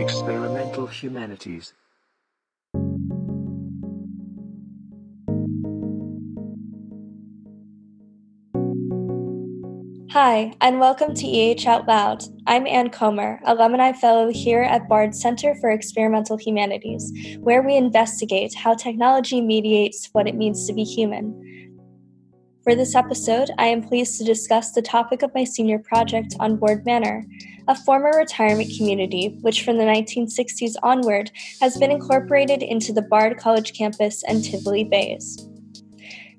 Experimental Humanities. Hi, and welcome to EH Out Loud. I'm Ann Comer, alumni fellow here at Bard Center for Experimental Humanities, where we investigate how technology mediates what it means to be human. For this episode, I am pleased to discuss the topic of my senior project on Ward Manor, a former retirement community which from the 1960s onward has been incorporated into the Bard College campus and Tivoli Bays.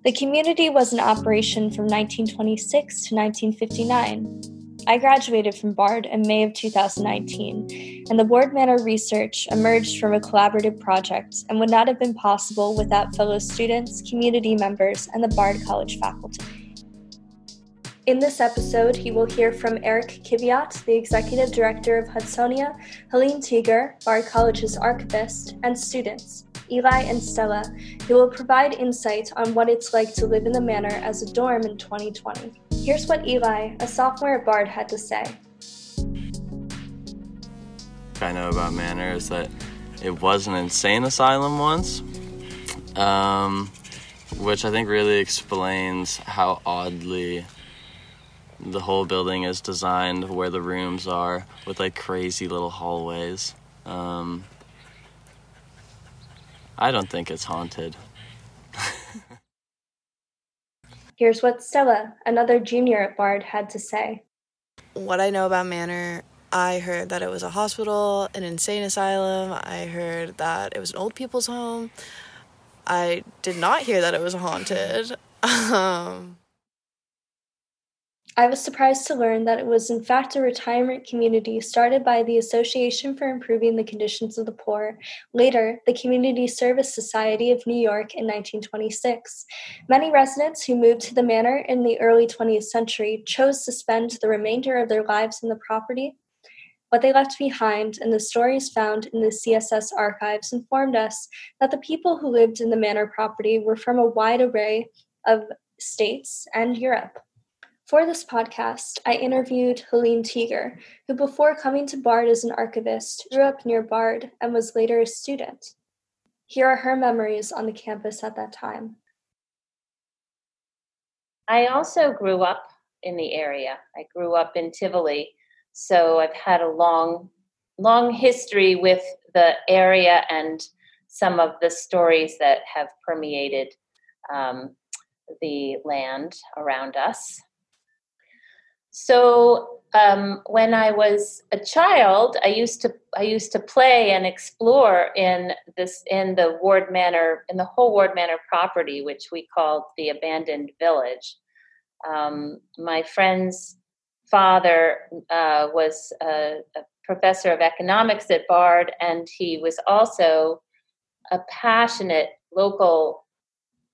The community was in operation from 1926 to 1959. I graduated from BARD in May of 2019, and the Ward Manor research emerged from a collaborative project and would not have been possible without fellow students, community members, and the BARD College faculty. In this episode, you will hear from Erik Kiviat, the Executive Director of Hudsonia, Helene Tieger, Bard College's archivist, and students, Eli and Stella, who will provide insight on what it's like to live in the manor as a dorm in 2020. Here's what Eli, a sophomore at Bard, had to say. I know about Manor is that it was an insane asylum once, um, which I think really explains how oddly the whole building is designed, where the rooms are, with like crazy little hallways. Um, I don't think it's haunted. Here's what Stella, another junior at Bard, had to say. What I know about Manor, I heard that it was a hospital, an insane asylum. I heard that it was an old people's home. I did not hear that it was haunted. Um, I was surprised to learn that it was in fact a retirement community started by the Association for Improving the Conditions of the Poor, later the Community Service Society of New York in 1926. Many residents who moved to the manor in the early 20th century chose to spend the remainder of their lives in the property. What they left behind and the stories found in the CSS archives informed us that the people who lived in the manor property were from a wide array of states and Europe. For this podcast, I interviewed Helene Tieger, who before coming to Bard as an archivist, grew up near Bard and was later a student. Here are her memories on the campus at that time. I also grew up in the area. I grew up in Tivoli, so I've had a long, long history with the area and some of the stories that have permeated um, the land around us. So um, when I was a child, I used to I used to play and explore in this in the Ward Manor in the whole Ward Manor property, which we called the abandoned village. Um, my friend's father uh, was a, a professor of economics at Bard, and he was also a passionate local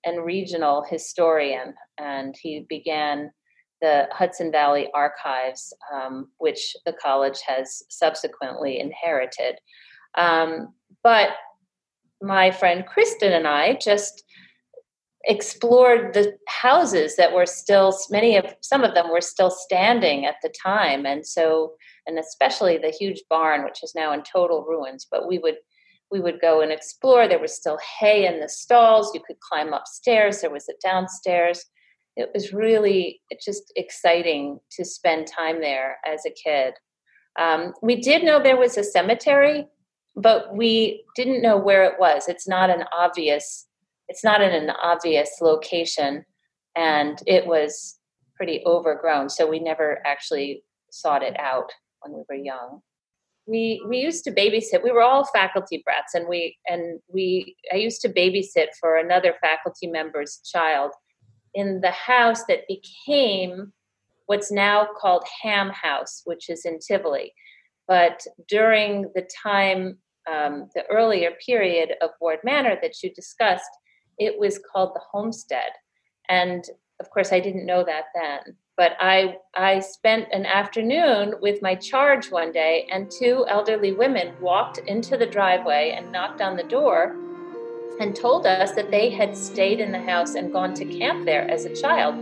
and regional historian, and he began the Hudson Valley Archives, um, which the college has subsequently inherited. Um, but my friend Kristen and I just explored the houses that were still many of some of them were still standing at the time. And so and especially the huge barn which is now in total ruins but we would we would go and explore. There was still hay in the stalls. You could climb upstairs. There was a downstairs it was really just exciting to spend time there as a kid. Um, we did know there was a cemetery, but we didn't know where it was. It's not an obvious. It's not in an obvious location, and it was pretty overgrown. So we never actually sought it out when we were young. We we used to babysit. We were all faculty brats, and we and we. I used to babysit for another faculty member's child in the house that became what's now called Ham House, which is in Tivoli. But during the time, um, the earlier period of Ward Manor that you discussed, it was called the Homestead. And of course, I didn't know that then. But I, I spent an afternoon with my charge one day, and two elderly women walked into the driveway and knocked on the door and told us that they had stayed in the house and gone to camp there as a child.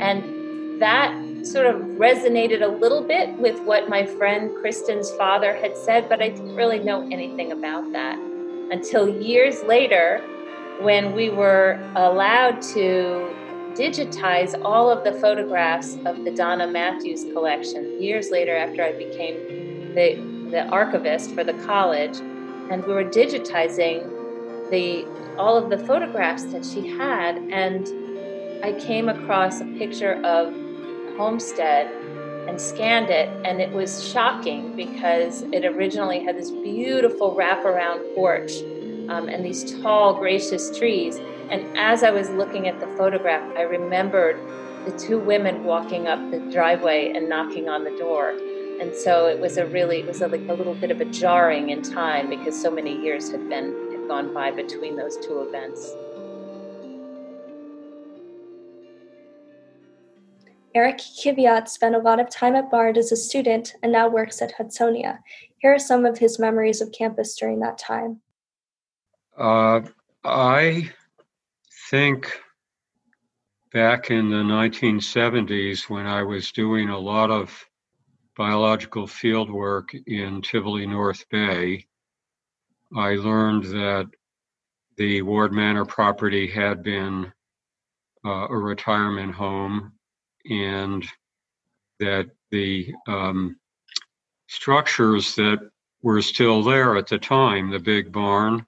And that sort of resonated a little bit with what my friend Kristen's father had said, but I didn't really know anything about that until years later when we were allowed to digitize all of the photographs of the Donna Matthews collection years later after I became the, the archivist for the college. And we were digitizing the all of the photographs that she had and I came across a picture of Homestead and scanned it, and it was shocking because it originally had this beautiful wraparound porch um, and these tall, gracious trees. And as I was looking at the photograph, I remembered the two women walking up the driveway and knocking on the door. And so it was a really, it was a, like a little bit of a jarring in time because so many years had been had gone by between those two events. Erik Kiviat spent a lot of time at Bard as a student and now works at Hudsonia. Here are some of his memories of campus during that time. Uh, I think back in the 1970s when I was doing a lot of biological field work in Tivoli North Bay, I learned that the Ward Manor property had been uh, a retirement home and that the um, structures that were still there at the time, the big barn,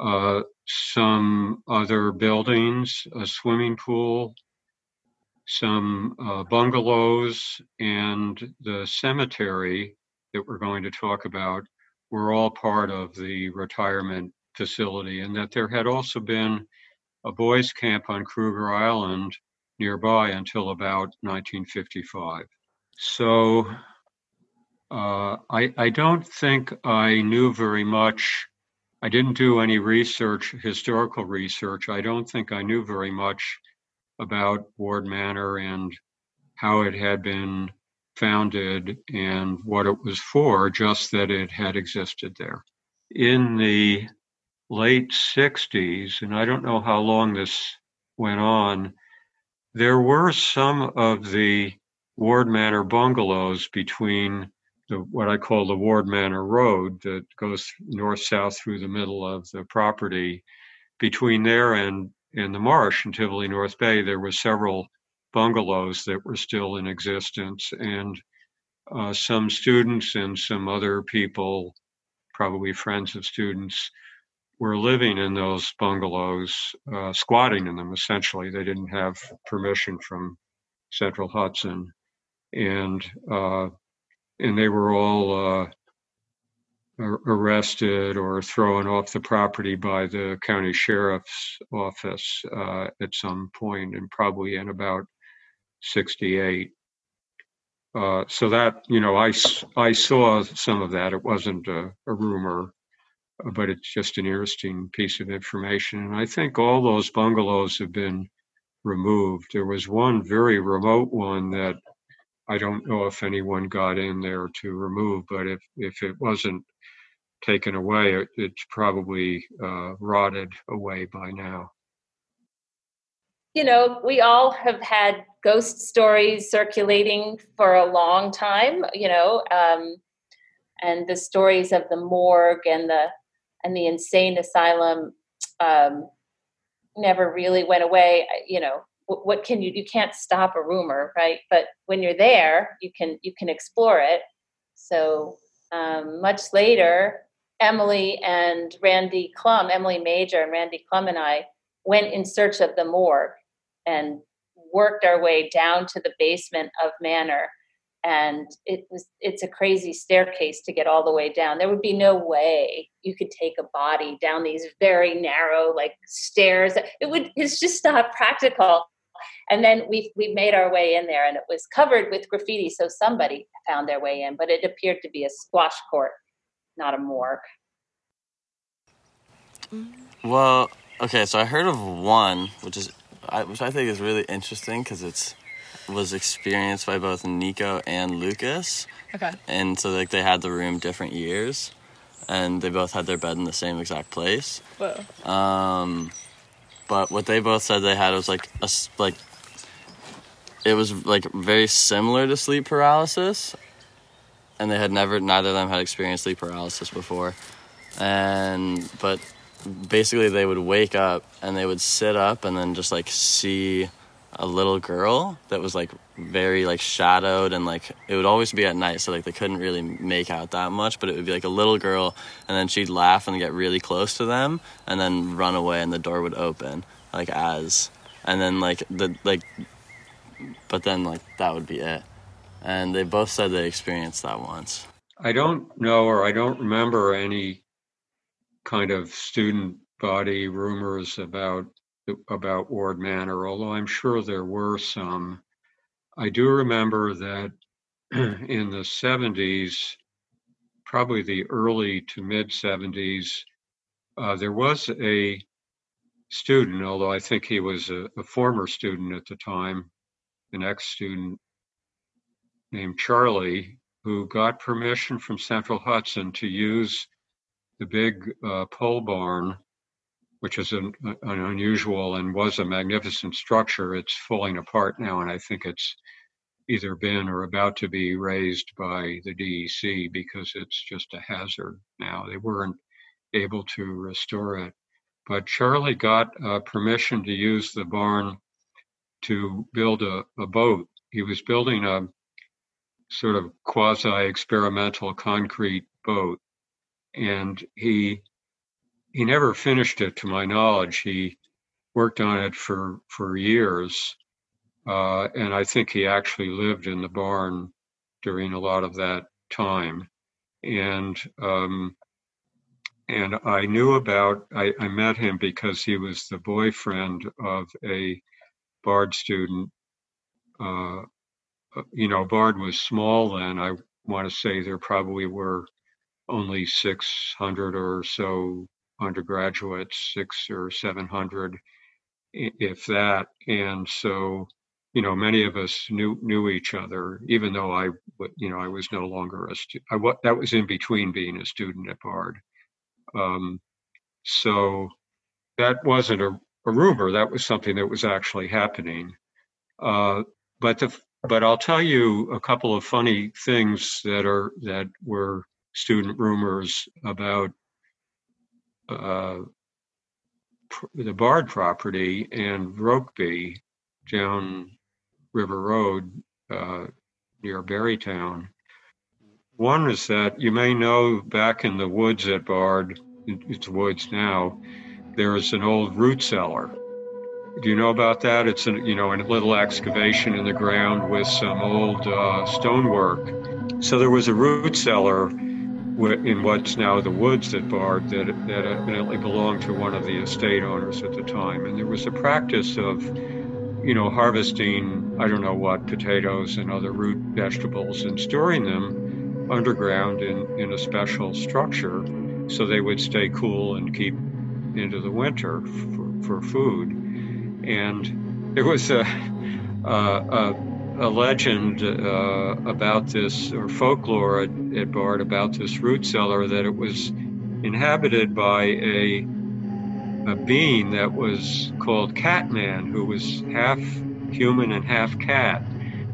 uh, some other buildings, a swimming pool, some uh, bungalows, and the cemetery that we're going to talk about were all part of the retirement facility, and that there had also been a boys' camp on Cruger Island nearby until about 1955. So uh, I, I don't think I knew very much. I didn't do any research, historical research. I don't think I knew very much about Ward Manor and how it had been founded and what it was for, just that it had existed there. In the late 60s, and I don't know how long this went on, there were some of the Ward Manor bungalows between the, what I call the Ward Manor Road that goes north south through the middle of the property. Between there and, and the marsh in Tivoli North Bay, there were several bungalows that were still in existence. And uh, some students and some other people, probably friends of students, were living in those bungalows, uh, squatting in them essentially. They didn't have permission from Central Hudson, and uh, and they were all uh, arrested or thrown off the property by the county sheriff's office uh, at some point, and probably in about '68. Uh, so that you know, I I saw some of that. It wasn't a, a rumor but it's just an interesting piece of information. And I think all those bungalows have been removed. There was one very remote one that I don't know if anyone got in there to remove, but if, if it wasn't taken away, it, it's probably uh, rotted away by now. You know, we all have had ghost stories circulating for a long time, you know, um, and the stories of the morgue and the and the insane asylum um, never really went away. You know, what, can you? You can't stop a rumor, right? But when you're there, you can you can explore it. So um, much later, Emily and Randy Clum, Emily Major and Randy Clum and I went in search of the morgue and worked our way down to the basement of Manor. And it was it's a crazy staircase to get all the way down. There would be no way you could take a body down these very narrow like stairs. It would it's just not practical. And then we we made our way in there and it was covered with graffiti so somebody found their way in but it appeared to be a squash court not a morgue. Well okay so i heard of one which is which i think is really interesting because it's was experienced by both Nico and Lucas. Okay. And so like they had the room different years, and they both had their bed in the same exact place. Whoa. Um, but what they both said they had was like a like. it was like very similar to sleep paralysis, and they had never neither of them had experienced sleep paralysis before, and but basically they would wake up and they would sit up and then just like see a little girl that was like very like shadowed and like it would always be at night so like they couldn't really make out that much but it would be like a little girl and then she'd laugh and get really close to them and then run away and the door would open like as and then like the like but then like that would be it. And they both said they experienced that once. I don't know or I don't remember any kind of student body rumors about about Ward Manor, although I'm sure there were some. I do remember that in the 70s, probably the early to mid 70s, uh, there was a student, although I think he was a, a former student at the time, an ex student named Charlie, who got permission from Central Hudson to use the big uh, pole barn, which is an, an, unusual and was a magnificent structure. It's falling apart now, and I think it's either been or about to be razed by the DEC because it's just a hazard now. They weren't able to restore it. But Charlie got uh, permission to use the barn to build a, a boat. He was building a sort of quasi experimental concrete boat and he he never finished it to my knowledge. He worked on it for for years uh, and i think he actually lived in the barn during a lot of that time. And um, and i knew about I, I met him because he was the boyfriend of a bard student uh, you know bard was small then. I want to say there probably were only 600 or so undergraduates, six or 700, if that. And so, you know, many of us knew knew each other, even though I, you know, I was no longer a student. What that was in between being a student at Bard. Um, so that wasn't a, a, rumor. That was something that was actually happening. Uh, but the but I'll tell you a couple of funny things that are that were student rumors about uh, pr- the Bard property and Rokeby down River Road uh, near Barrytown. One is that you may know back in the woods at Bard, it's woods now, there is an old root cellar. Do you know about that? It's a you know a little excavation in the ground with some old uh, stonework. So there was a root cellar in what's now the woods at Bard that, that evidently belonged to one of the estate owners at the time. And there was a practice of, you know, harvesting, I don't know what, potatoes and other root vegetables and storing them underground in, in a special structure so they would stay cool and keep into the winter for, for food. And there was a, a, a a legend uh, about this, or folklore at, at Bard about this root cellar that it was inhabited by a a being that was called Catman, who was half human and half cat.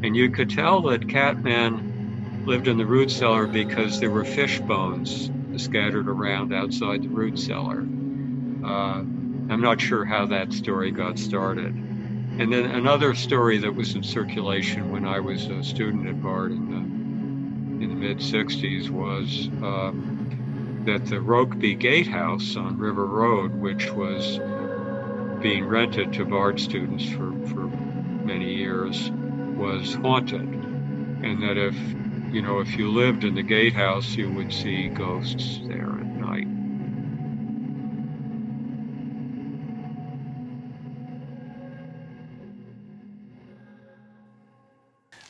And you could tell that Catman lived in the root cellar because there were fish bones scattered around outside the root cellar. Uh, I'm not sure how that story got started. And then another story that was in circulation when I was a student at Bard in the in the mid '60s was um, that the Rokeby Gatehouse on River Road, which was being rented to Bard students for for many years, was haunted, and that if you know if you lived in the gatehouse, you would see ghosts there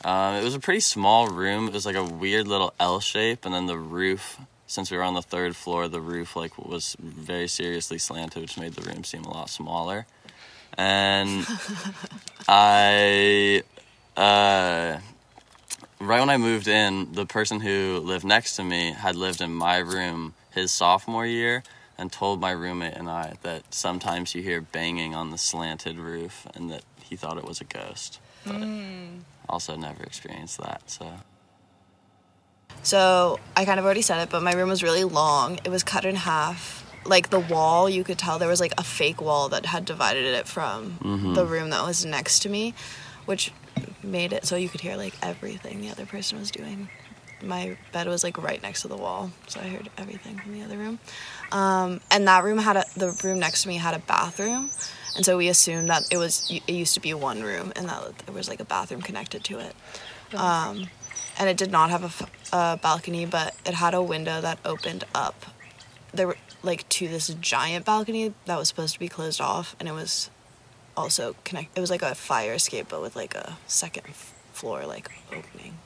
Um, it was a pretty small room. It was like a weird little L shape, and then the roof. Since we were on the third floor, the roof like was very seriously slanted, which made the room seem a lot smaller. And I, uh, right when I moved in, the person who lived next to me had lived in my room his sophomore year, and told my roommate and I that sometimes you hear banging on the slanted roof, and that he thought it was a ghost. but hmm. also never experienced that. So So I kind of already said it, but my room was really long. It was cut in half. Like the wall, you could tell there was like a fake wall that had divided it from mm-hmm. the room that was next to me, which made it so you could hear like everything the other person was doing. My bed was like right next to the wall, so I heard everything from the other room. Um, and that room had a the room next to me had a bathroom, and so we assumed that it was it used to be one room and that there was like a bathroom connected to it. Um, and it did not have a balcony, but it had a window that opened up. There were like to this giant balcony that was supposed to be closed off, and it was also connect. It was like a fire escape, but with like a second floor like opening.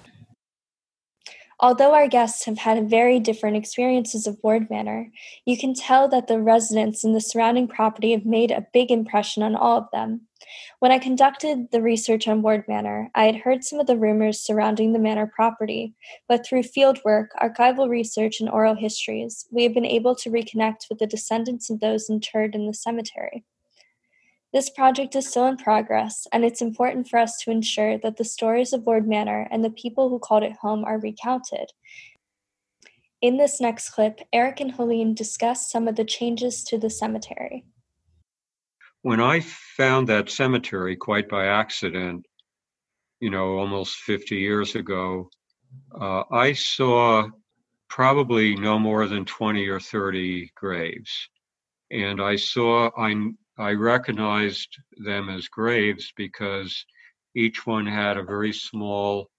Although our guests have had very different experiences of Ward Manor, you can tell that the residents and the surrounding property have made a big impression on all of them. When I conducted the research on Ward Manor, I had heard some of the rumors surrounding the manor property, but through fieldwork, archival research, and oral histories, we have been able to reconnect with the descendants of those interred in the cemetery. This project is still in progress, and it's important for us to ensure that the stories of Ward Manor and the people who called it home are recounted. In this next clip, Eric and Helene discuss some of the changes to the cemetery. When I found that cemetery quite by accident, you know, almost 50 years ago, uh, I saw probably no more than 20 or 30 graves. And I saw, I, I recognized them as graves because each one had a very small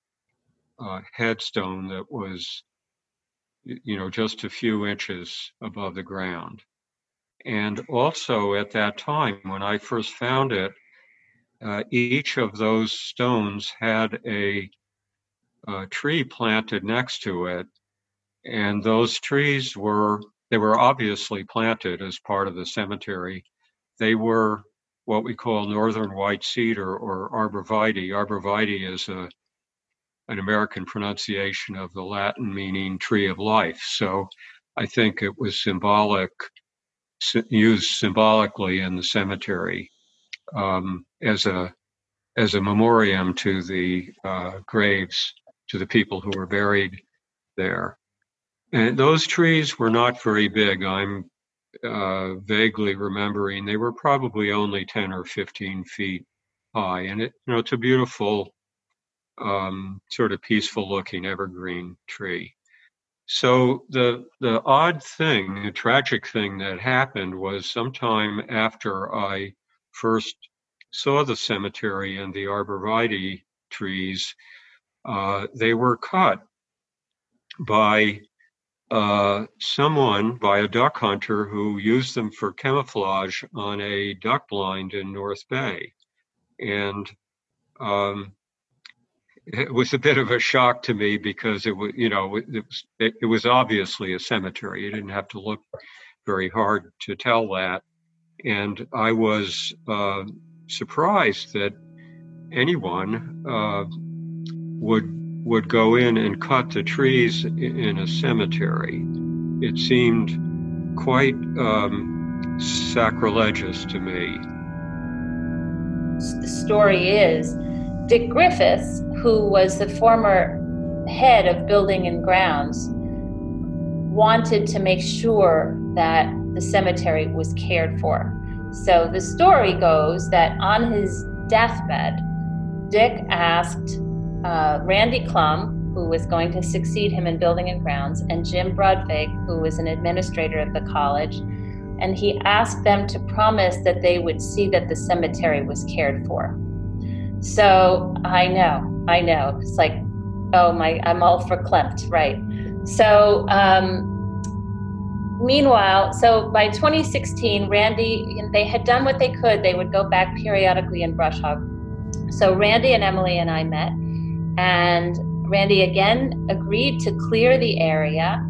uh, headstone that was, you know, just a few inches above the ground. And also at that time, when I first found it, uh, each of those stones had a, a tree planted next to it. And those trees were, they were obviously planted as part of the cemetery. They were what we call northern white cedar or arborvitae. Arborvitae is a, an American pronunciation of the Latin meaning tree of life. So I think it was symbolic used symbolically in the cemetery um, as a as a memoriam to the uh, graves to the people who were buried there. And those trees were not very big. I'm uh, vaguely remembering they were probably only 10 or 15 feet high, and it you know it's a beautiful um, sort of peaceful looking evergreen tree. So the the odd thing, the tragic thing that happened was sometime after I first saw the cemetery and the arborvitae trees, uh, they were cut by uh, someone, by a duck hunter who used them for camouflage on a duck blind in North Bay, and um, it was a bit of a shock to me because it was, you know, it was it, it was obviously a cemetery. You didn't have to look very hard to tell that, and I was uh, surprised that anyone uh, would would go in and cut the trees in a cemetery. It seemed quite um, sacrilegious to me. the story is Dick Griffiths, who was the former head of building and grounds, wanted to make sure that the cemetery was cared for. So the story goes that on his deathbed, Dick asked uh, Randy Clum, who was going to succeed him in building and grounds, and Jim Brudvig, who was an administrator of the college, and he asked them to promise that they would see that the cemetery was cared for. So I know, I know. It's like, oh my, I'm all for Klimt, right? So um, meanwhile, so by 2016, Randy, they had done what they could. They would go back periodically and brush hog. So Randy and Emily and I met, and Randy again agreed to clear the area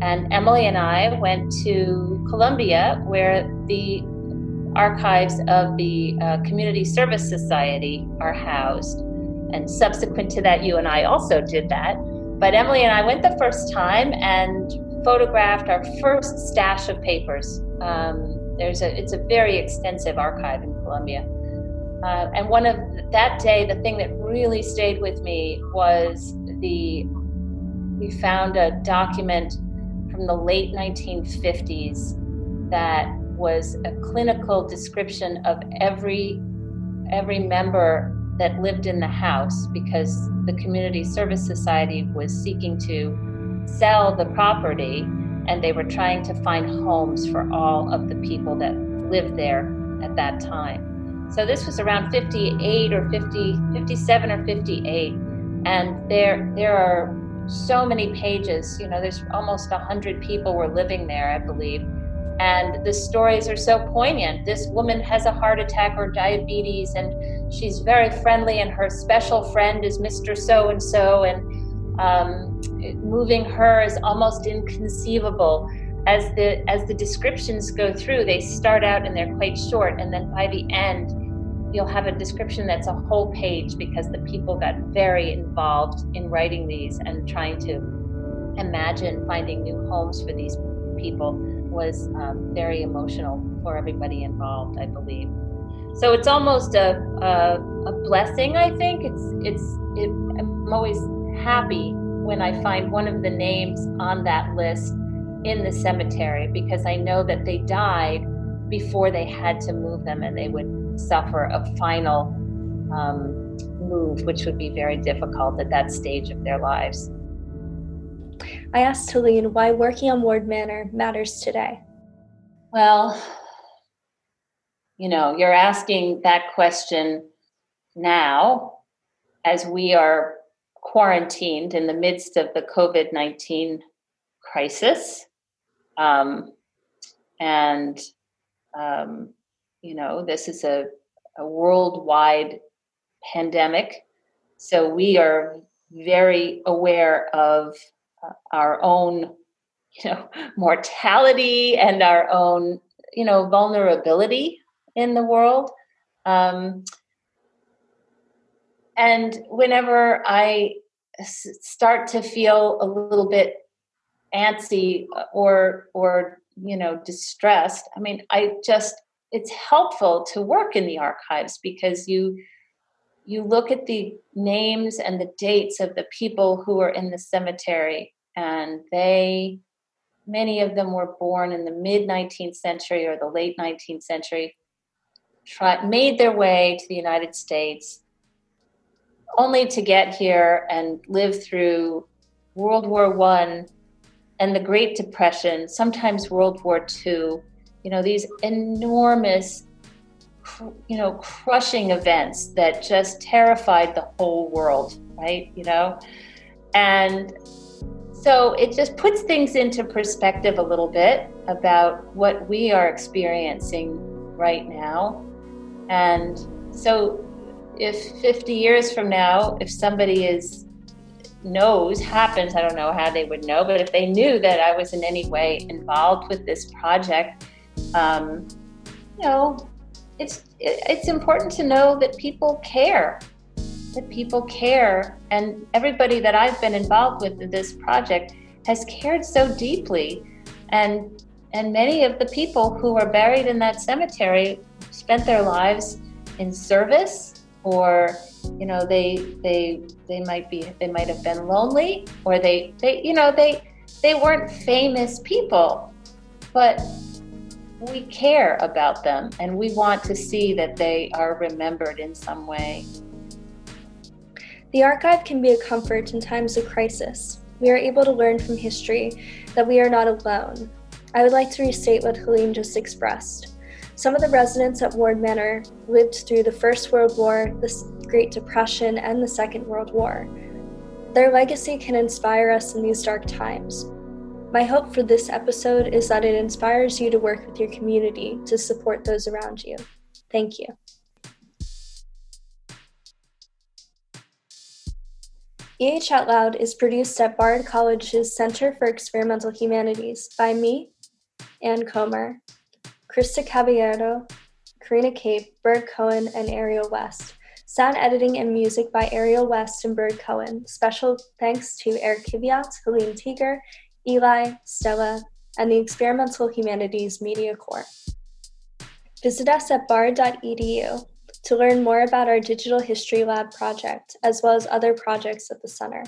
and Emily and I went to Columbia, where the archives of the uh, Community Service Society are housed. And subsequent to that, you and I also did that. But Emily and I went the first time and photographed our first stash of papers. Um, there's a, it's a very extensive archive in Columbia. Uh, and one of that day, the thing that really stayed with me was the we found a document from the late 1950s that was a clinical description of every every member that lived in the house because the community service society was seeking to sell the property and they were trying to find homes for all of the people that lived there at that time. So this was around 58 or 50, 57 or 58. And there, there are so many pages. You know, there's almost 100 people were living there, I believe. And the stories are so poignant. This woman has a heart attack or diabetes, and she's very friendly, and her special friend is Mr. So and so. And um, moving her is almost inconceivable. As the as the descriptions go through, they start out and they're quite short, and then by the end, you'll have a description that's a whole page because the people got very involved in writing these and trying to imagine finding new homes for these people was um, very emotional for everybody involved i believe. So it's almost a, a, a blessing i think. It's it's it, i'm always happy when i find one of the names on that list in the cemetery because i know that they died before they had to move them and they would suffer a final um, move, which would be very difficult at that stage of their lives. I asked Helene why working on Ward Manor matters today. Well, you know, you're asking that question now as we are quarantined in the midst of the COVID 19 crisis. Um, and um, you know, this is a, a worldwide pandemic. So we are very aware of uh, our own, you know, mortality and our own, you know, vulnerability in the world. Um, and whenever I start to feel a little bit antsy or or you know distressed, I mean, I just it's helpful to work in the archives because you you look at the names and the dates of the people who are in the cemetery and they many of them were born in the mid 19th century or the late 19th century try, made their way to the united states only to get here and live through world war one and the great depression sometimes world war two you know these enormous you know crushing events that just terrified the whole world right you know? And so it just puts things into perspective a little bit about what we are experiencing right now. And so if 50 years from now if somebody is knows happens i don't know how they would know but if they knew that i was in any way involved with this project um, you know, it's it's important to know that people care, that people care, and everybody that I've been involved with in this project has cared so deeply, and and many of the people who are buried in that cemetery spent their lives in service or you know they they they might be they might have been lonely or they they you know they they weren't famous people. But we care about them and we want to see that they are remembered in some way. The archive can be a comfort in times of crisis. We are able to learn from history that we are not alone. I would like to restate what Helene just expressed. Some of the residents at Ward Manor lived through the First World War, the Great Depression, and the Second World War. Their legacy can inspire us in these dark times. My hope for this episode is that it inspires you to work with your community to support those around you. Thank you. EH Out Loud is produced at Bard College's Center for Experimental Humanities by me, Ann Comer, Krista Caballero, Karina Cape, Berg Cohen, and Ariel West. Sound editing and music by Ariel West and Berg Cohen. Special thanks to Erik Kiviat, Helene Tieger, Eli, Stella, and the Experimental Humanities Media Corps. Visit us at bard.edu. to learn more about our Digital History Lab project, as well as other projects at the center.